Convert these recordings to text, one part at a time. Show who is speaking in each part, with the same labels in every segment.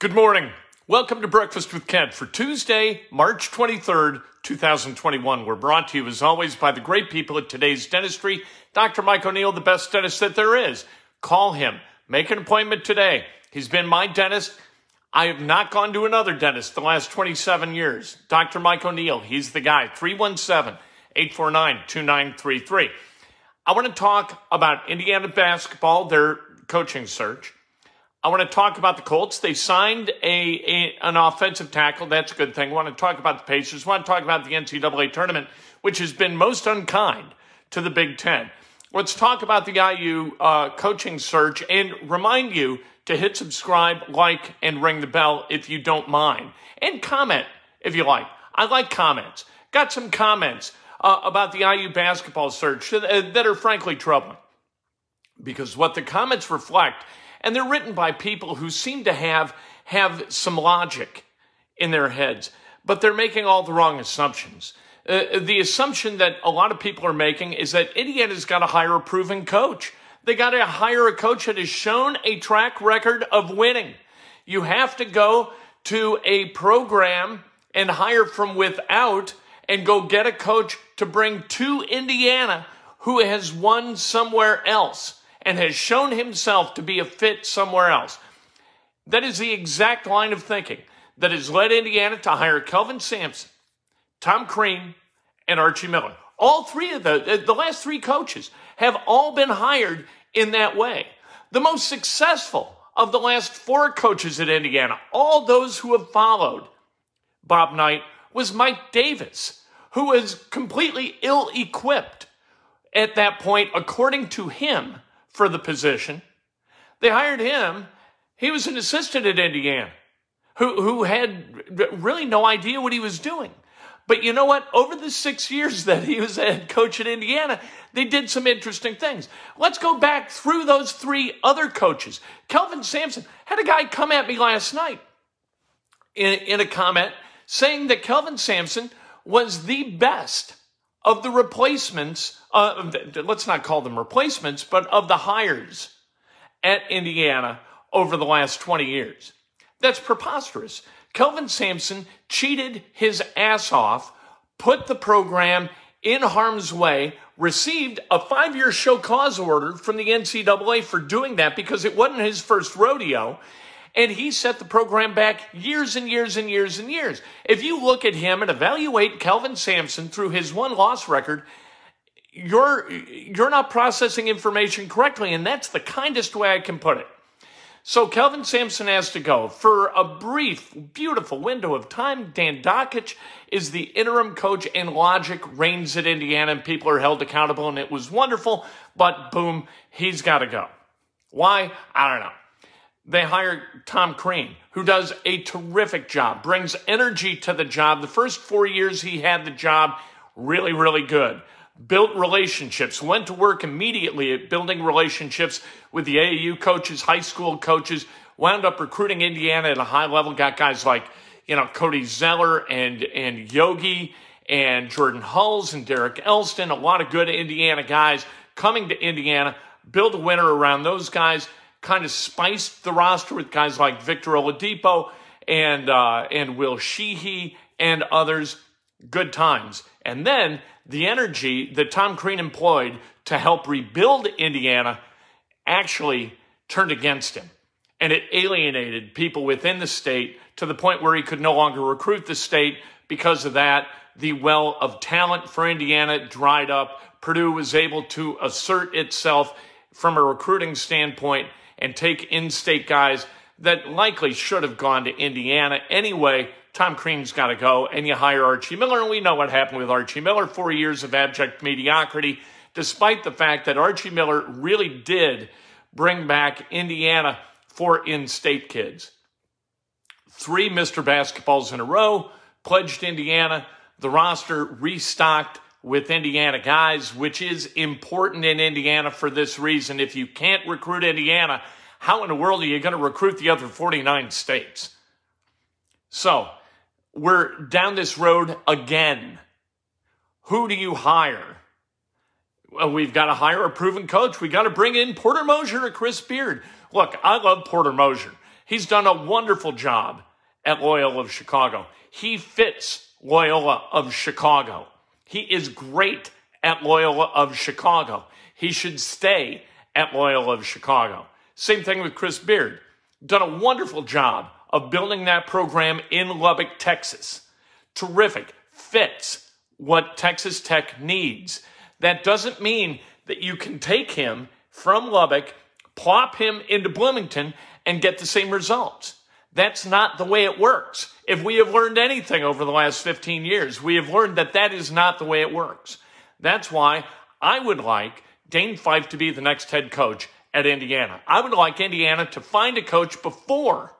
Speaker 1: Good morning. Welcome to Breakfast with Kent for Tuesday, March 23rd, 2021. We're brought to you, as always, by the great people at today's dentistry. Dr. Mike O'Neill, the best dentist that there is. Call him. Make an appointment today. He's been my dentist. I have not gone to another dentist the last 27 years. Dr. Mike O'Neill, he's the guy. 317 849 2933. I want to talk about Indiana basketball, their coaching search. I want to talk about the Colts. They signed a, a, an offensive tackle. That's a good thing. I want to talk about the Pacers. I want to talk about the NCAA tournament, which has been most unkind to the Big Ten. Let's talk about the IU uh, coaching search and remind you to hit subscribe, like, and ring the bell if you don't mind. And comment if you like. I like comments. Got some comments uh, about the IU basketball search that are frankly troubling. Because what the comments reflect and they're written by people who seem to have have some logic in their heads, but they're making all the wrong assumptions. Uh, the assumption that a lot of people are making is that Indiana's got to hire a proven coach. They got to hire a coach that has shown a track record of winning. You have to go to a program and hire from without and go get a coach to bring to Indiana who has won somewhere else and has shown himself to be a fit somewhere else. That is the exact line of thinking that has led Indiana to hire Kelvin Sampson, Tom Crean, and Archie Miller. All three of the, the last three coaches have all been hired in that way. The most successful of the last four coaches at Indiana, all those who have followed Bob Knight, was Mike Davis, who was completely ill equipped at that point, according to him, for the position. They hired him. He was an assistant at Indiana who, who had really no idea what he was doing. But you know what? Over the six years that he was a head coach at Indiana, they did some interesting things. Let's go back through those three other coaches. Kelvin Sampson had a guy come at me last night in, in a comment saying that Kelvin Sampson was the best of the replacements, uh, let's not call them replacements, but of the hires at Indiana over the last 20 years. That's preposterous. Kelvin Sampson cheated his ass off, put the program in harm's way, received a five year show cause order from the NCAA for doing that because it wasn't his first rodeo. And he set the program back years and years and years and years. If you look at him and evaluate Kelvin Sampson through his one loss record, you're, you're not processing information correctly. And that's the kindest way I can put it. So Kelvin Sampson has to go. For a brief, beautiful window of time, Dan Dakich is the interim coach and logic reigns at Indiana and people are held accountable and it was wonderful, but boom, he's got to go. Why? I don't know. They hire Tom Crean, who does a terrific job, brings energy to the job. The first four years he had the job, really, really good. Built relationships, went to work immediately at building relationships with the AAU coaches, high school coaches, wound up recruiting Indiana at a high level, got guys like, you know, Cody Zeller and, and Yogi and Jordan Hulls and Derek Elston, a lot of good Indiana guys coming to Indiana, build a winner around those guys kind of spiced the roster with guys like Victor Oladipo and uh, and Will Sheehey and others. Good times. And then the energy that Tom Crean employed to help rebuild Indiana actually turned against him. And it alienated people within the state to the point where he could no longer recruit the state. Because of that, the well of talent for Indiana dried up. Purdue was able to assert itself from a recruiting standpoint and take in state guys that likely should have gone to Indiana anyway. Tom Crean's got to go, and you hire Archie Miller. And we know what happened with Archie Miller four years of abject mediocrity, despite the fact that Archie Miller really did bring back Indiana for in state kids. Three Mr. Basketballs in a row, pledged Indiana, the roster restocked with Indiana guys, which is important in Indiana for this reason. If you can't recruit Indiana, how in the world are you going to recruit the other 49 states? So, we're down this road again. Who do you hire? Well, we've got to hire a proven coach. We got to bring in Porter Moser or Chris Beard. Look, I love Porter Moser. He's done a wonderful job at Loyola of Chicago. He fits Loyola of Chicago. He is great at Loyola of Chicago. He should stay at Loyola of Chicago. Same thing with Chris Beard. Done a wonderful job of building that program in Lubbock, Texas. Terrific. Fits what Texas Tech needs. That doesn't mean that you can take him from Lubbock, plop him into Bloomington, and get the same results. That's not the way it works. If we have learned anything over the last 15 years, we have learned that that is not the way it works. That's why I would like Dane Fife to be the next head coach at Indiana. I would like Indiana to find a coach before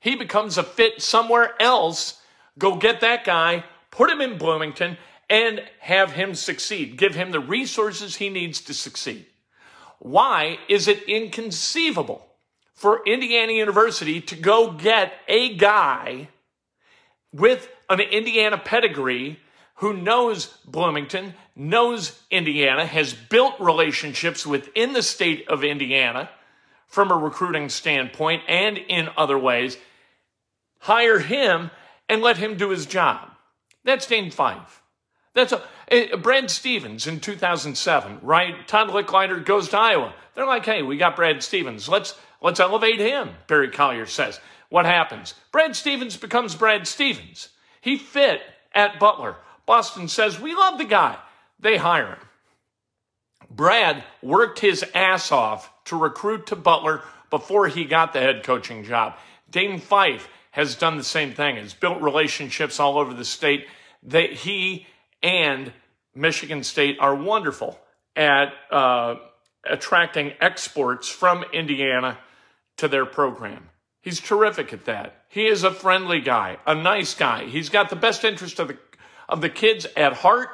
Speaker 1: he becomes a fit somewhere else. Go get that guy, put him in Bloomington, and have him succeed. Give him the resources he needs to succeed. Why is it inconceivable for Indiana University to go get a guy with an Indiana pedigree who knows Bloomington, knows Indiana, has built relationships within the state of Indiana from a recruiting standpoint and in other ways, hire him and let him do his job. That's Dane Fife. That's a, uh, Brad Stevens in 2007, right? Todd Lickliter goes to Iowa. They're like, hey, we got Brad Stevens. Let's let's elevate him. Barry Collier says. What happens? Brad Stevens becomes Brad Stevens. He fit at Butler. Boston says, we love the guy. They hire him. Brad worked his ass off to recruit to Butler before he got the head coaching job. Dane Fife has done the same thing, has built relationships all over the state. That he and Michigan State are wonderful at uh, attracting exports from Indiana to their program. He's terrific at that. He is a friendly guy, a nice guy. He's got the best interest of the of the kids at heart.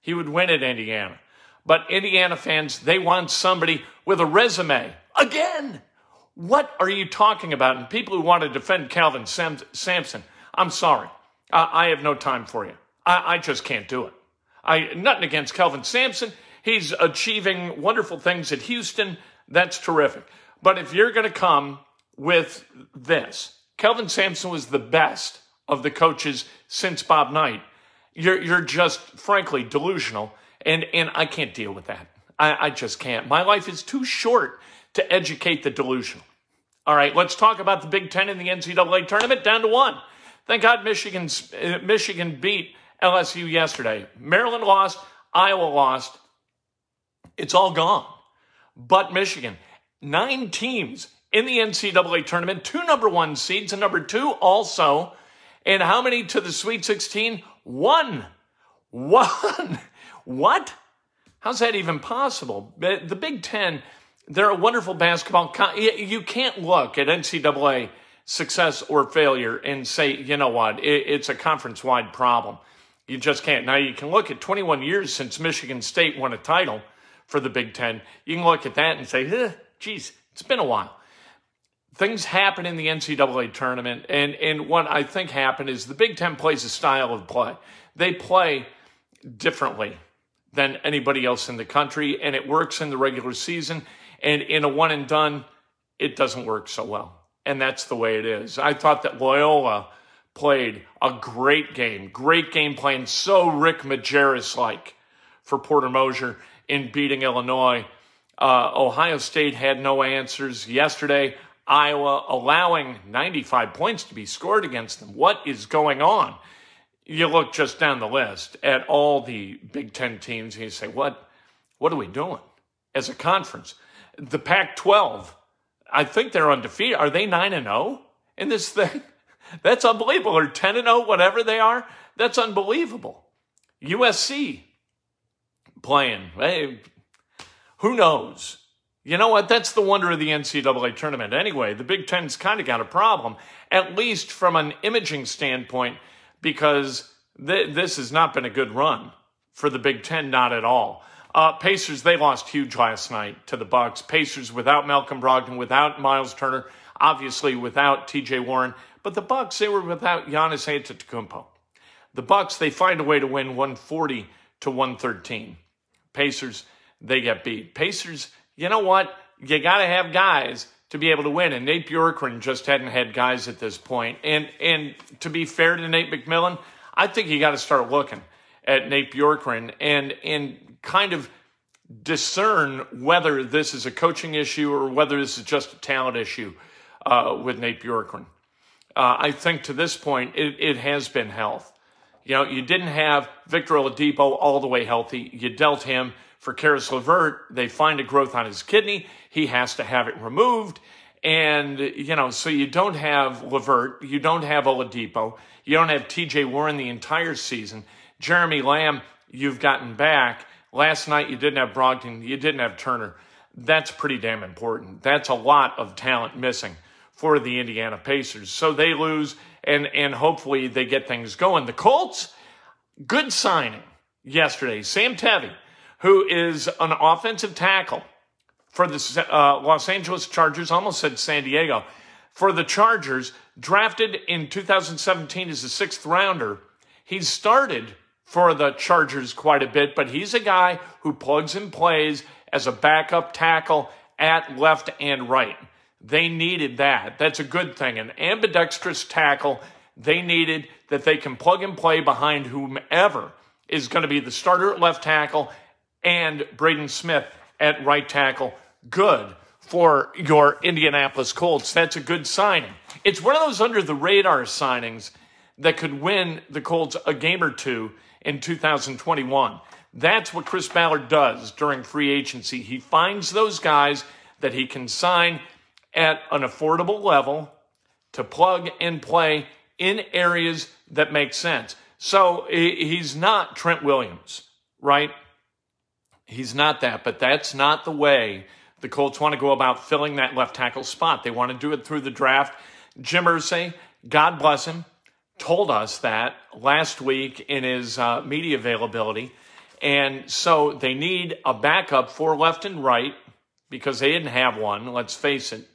Speaker 1: He would win at Indiana. But Indiana fans, they want somebody with a resume. Again, what are you talking about? And people who want to defend Kelvin Sam- Sampson, I'm sorry. I, I have no time for you. I, I just can't do it. I nothing against Kelvin Sampson. He's achieving wonderful things at Houston. That's terrific. But if you're going to come with this, Kelvin Sampson was the best of the coaches since Bob Knight. You're you're just frankly delusional, and and I can't deal with that. I, I just can't. My life is too short to educate the delusional. All right, let's talk about the Big Ten in the NCAA tournament down to one. Thank God Michigan's, uh, Michigan beat LSU yesterday. Maryland lost, Iowa lost. It's all gone. But Michigan, nine teams in the NCAA tournament, two number one seeds, and number two also. And how many to the Sweet 16? One. One. what? How's that even possible? The Big Ten, they're a wonderful basketball. You can't look at NCAA success or failure and say, you know what, it's a conference wide problem. You just can't. Now, you can look at 21 years since Michigan State won a title for the Big Ten. You can look at that and say, geez, it's been a while. Things happen in the NCAA tournament, and, and what I think happened is the Big Ten plays a style of play. They play differently than anybody else in the country, and it works in the regular season. And in a one and done, it doesn't work so well. And that's the way it is. I thought that Loyola played a great game, great game plan, so Rick Majerus like for Porter Moser in beating Illinois. Uh, Ohio State had no answers yesterday. Iowa allowing 95 points to be scored against them. What is going on? You look just down the list at all the Big Ten teams and you say, what, what are we doing as a conference? The Pac 12, I think they're undefeated. Are they 9 and 0 in this thing? That's unbelievable. Or 10 and 0, whatever they are. That's unbelievable. USC playing. Hey, who knows? You know what? That's the wonder of the NCAA tournament. Anyway, the Big Ten's kind of got a problem, at least from an imaging standpoint, because th- this has not been a good run for the Big Ten, not at all. Uh, Pacers, they lost huge last night to the Bucks. Pacers without Malcolm Brogdon, without Myles Turner, obviously without T.J. Warren, but the Bucks, they were without Giannis Antetokounmpo. The Bucks, they find a way to win 140 to 113. Pacers, they get beat. Pacers, you know what? You got to have guys to be able to win. And Nate Bjorkgren just hadn't had guys at this point. And and to be fair to Nate McMillan, I think you got to start looking at Nate Bjorkgren and and kind of discern whether this is a coaching issue or whether this is just a talent issue uh, with Nate Bjorkgren. Uh, I think to this point, it, it has been health. You know, you didn't have Victor Oladipo all the way healthy. You dealt him for Caris LeVert. They find a growth on his kidney. He has to have it removed. And, you know, so you don't have LeVert. You don't have Oladipo. You don't have TJ Warren the entire season. Jeremy Lamb, you've gotten back. Last night, you didn't have Brogdon. You didn't have Turner. That's pretty damn important. That's a lot of talent missing for the Indiana Pacers. So they lose, and, and hopefully they get things going. The Colts, good signing yesterday. Sam Tevi, who is an offensive tackle for the uh, Los Angeles Chargers, almost said San Diego, for the Chargers, drafted in 2017 as a sixth rounder. He's started for the Chargers quite a bit, but he's a guy who plugs and plays as a backup tackle at left and right. They needed that. That's a good thing. An ambidextrous tackle, they needed that they can plug and play behind whomever is going to be the starter at left tackle and Braden Smith at right tackle. Good for your Indianapolis Colts. That's a good signing. It's one of those under the radar signings that could win the Colts a game or two in 2021. That's what Chris Ballard does during free agency. He finds those guys that he can sign at an affordable level to plug and play in areas that make sense. So he's not Trent Williams, right? He's not that, but that's not the way the Colts want to go about filling that left tackle spot. They want to do it through the draft. Jim Irsay, God bless him, told us that last week in his uh, media availability. And so they need a backup for left and right because they didn't have one, let's face it.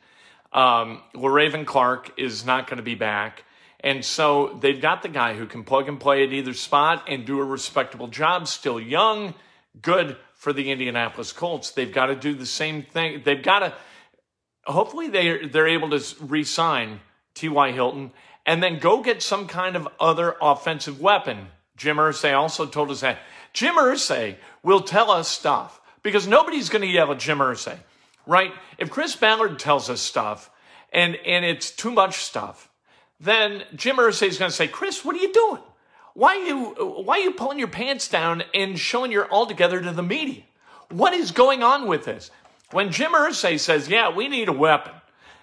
Speaker 1: Um, Le'Raven Clark is not going to be back. And so they've got the guy who can plug and play at either spot and do a respectable job, still young, good for the Indianapolis Colts. They've got to do the same thing. They've got to, hopefully, they're, they're able to re sign T.Y. Hilton and then go get some kind of other offensive weapon. Jim Irsay also told us that. Jim Irsay will tell us stuff because nobody's going to yell at Jim Irsay, right? If Chris Ballard tells us stuff and, and it's too much stuff, then Jim Irsay is going to say, Chris, what are you doing? Why are you, why are you pulling your pants down and showing your all together to the media? What is going on with this? When Jim Irsay says, yeah, we need a weapon,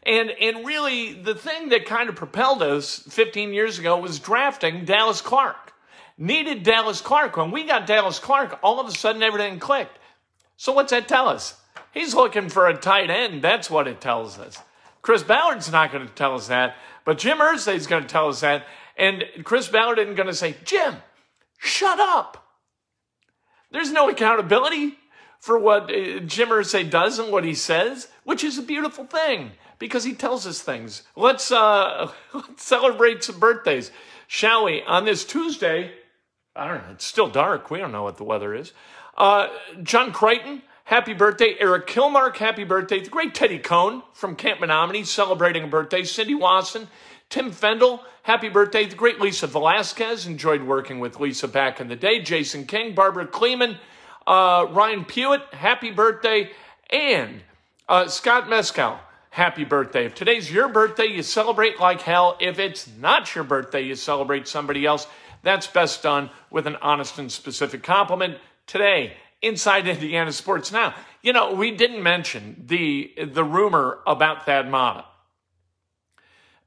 Speaker 1: and, and really, the thing that kind of propelled us 15 years ago was drafting Dallas Clark. Needed Dallas Clark. When we got Dallas Clark, all of a sudden everything clicked. So what's that tell us? He's looking for a tight end. That's what it tells us. Chris Ballard's not going to tell us that, but Jim Irsay is going to tell us that. And Chris Ballard isn't going to say, Jim, shut up. There's no accountability for what uh, Jim Irsay does and what he says, which is a beautiful thing because he tells us things. Let's, uh, let's celebrate some birthdays, shall we? On this Tuesday, I don't know, it's still dark. We don't know what the weather is. Uh, John Crichton, happy birthday. Eric Kilmark, happy birthday. The great Teddy Cohn from Camp Menominee, celebrating a birthday. Cindy Wasson, Tim Fendel, happy birthday. The great Lisa Velasquez, enjoyed working with Lisa back in the day. Jason King, Barbara Kleeman, uh, Ryan Pewitt, happy birthday. And uh, Scott Mescal, happy birthday. If today's your birthday, you celebrate like hell. If it's not your birthday, you celebrate somebody else. That's best done with an honest and specific compliment. Today, inside Indiana Sports Now, you know, we didn't mention the the rumor about Thad Matta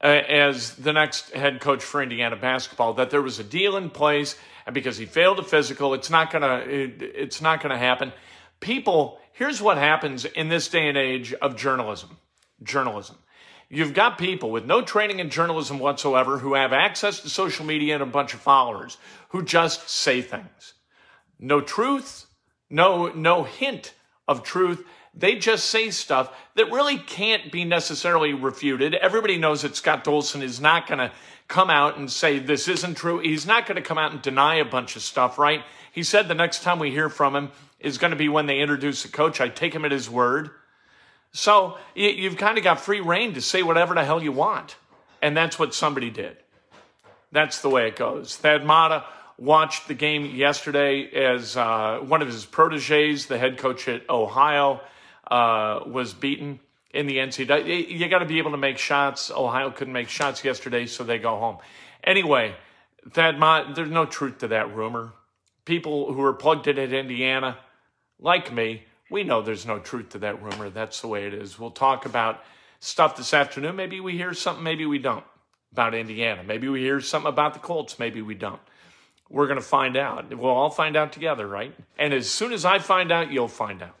Speaker 1: uh, as the next head coach for Indiana basketball that there was a deal in place, and because he failed a physical, it's not gonna it, it's not gonna happen. People, here's what happens in this day and age of journalism journalism. You've got people with no training in journalism whatsoever who have access to social media and a bunch of followers who just say things. No truth, no, no hint of truth. They just say stuff that really can't be necessarily refuted. Everybody knows that Scott Dolson is not going to come out and say this isn't true. He's not going to come out and deny a bunch of stuff, right? He said the next time we hear from him is going to be when they introduce the coach. I take him at his word. So you've kind of got free reign to say whatever the hell you want. And that's what somebody did. That's the way it goes. Thad Matta watched the game yesterday as uh, one of his proteges, the head coach at Ohio, uh, was beaten in the NCAA. You got to be able to make shots. Ohio couldn't make shots yesterday, so they go home. Anyway, Thad Matta, there's no truth to that rumor. People who are plugged in at Indiana, like me, we know there's no truth to that rumor. That's the way it is. We'll talk about stuff this afternoon. Maybe we hear something, maybe we don't about Indiana. Maybe we hear something about the Colts, maybe we don't. We're going to find out. We'll all find out together, right? And as soon as I find out, you'll find out.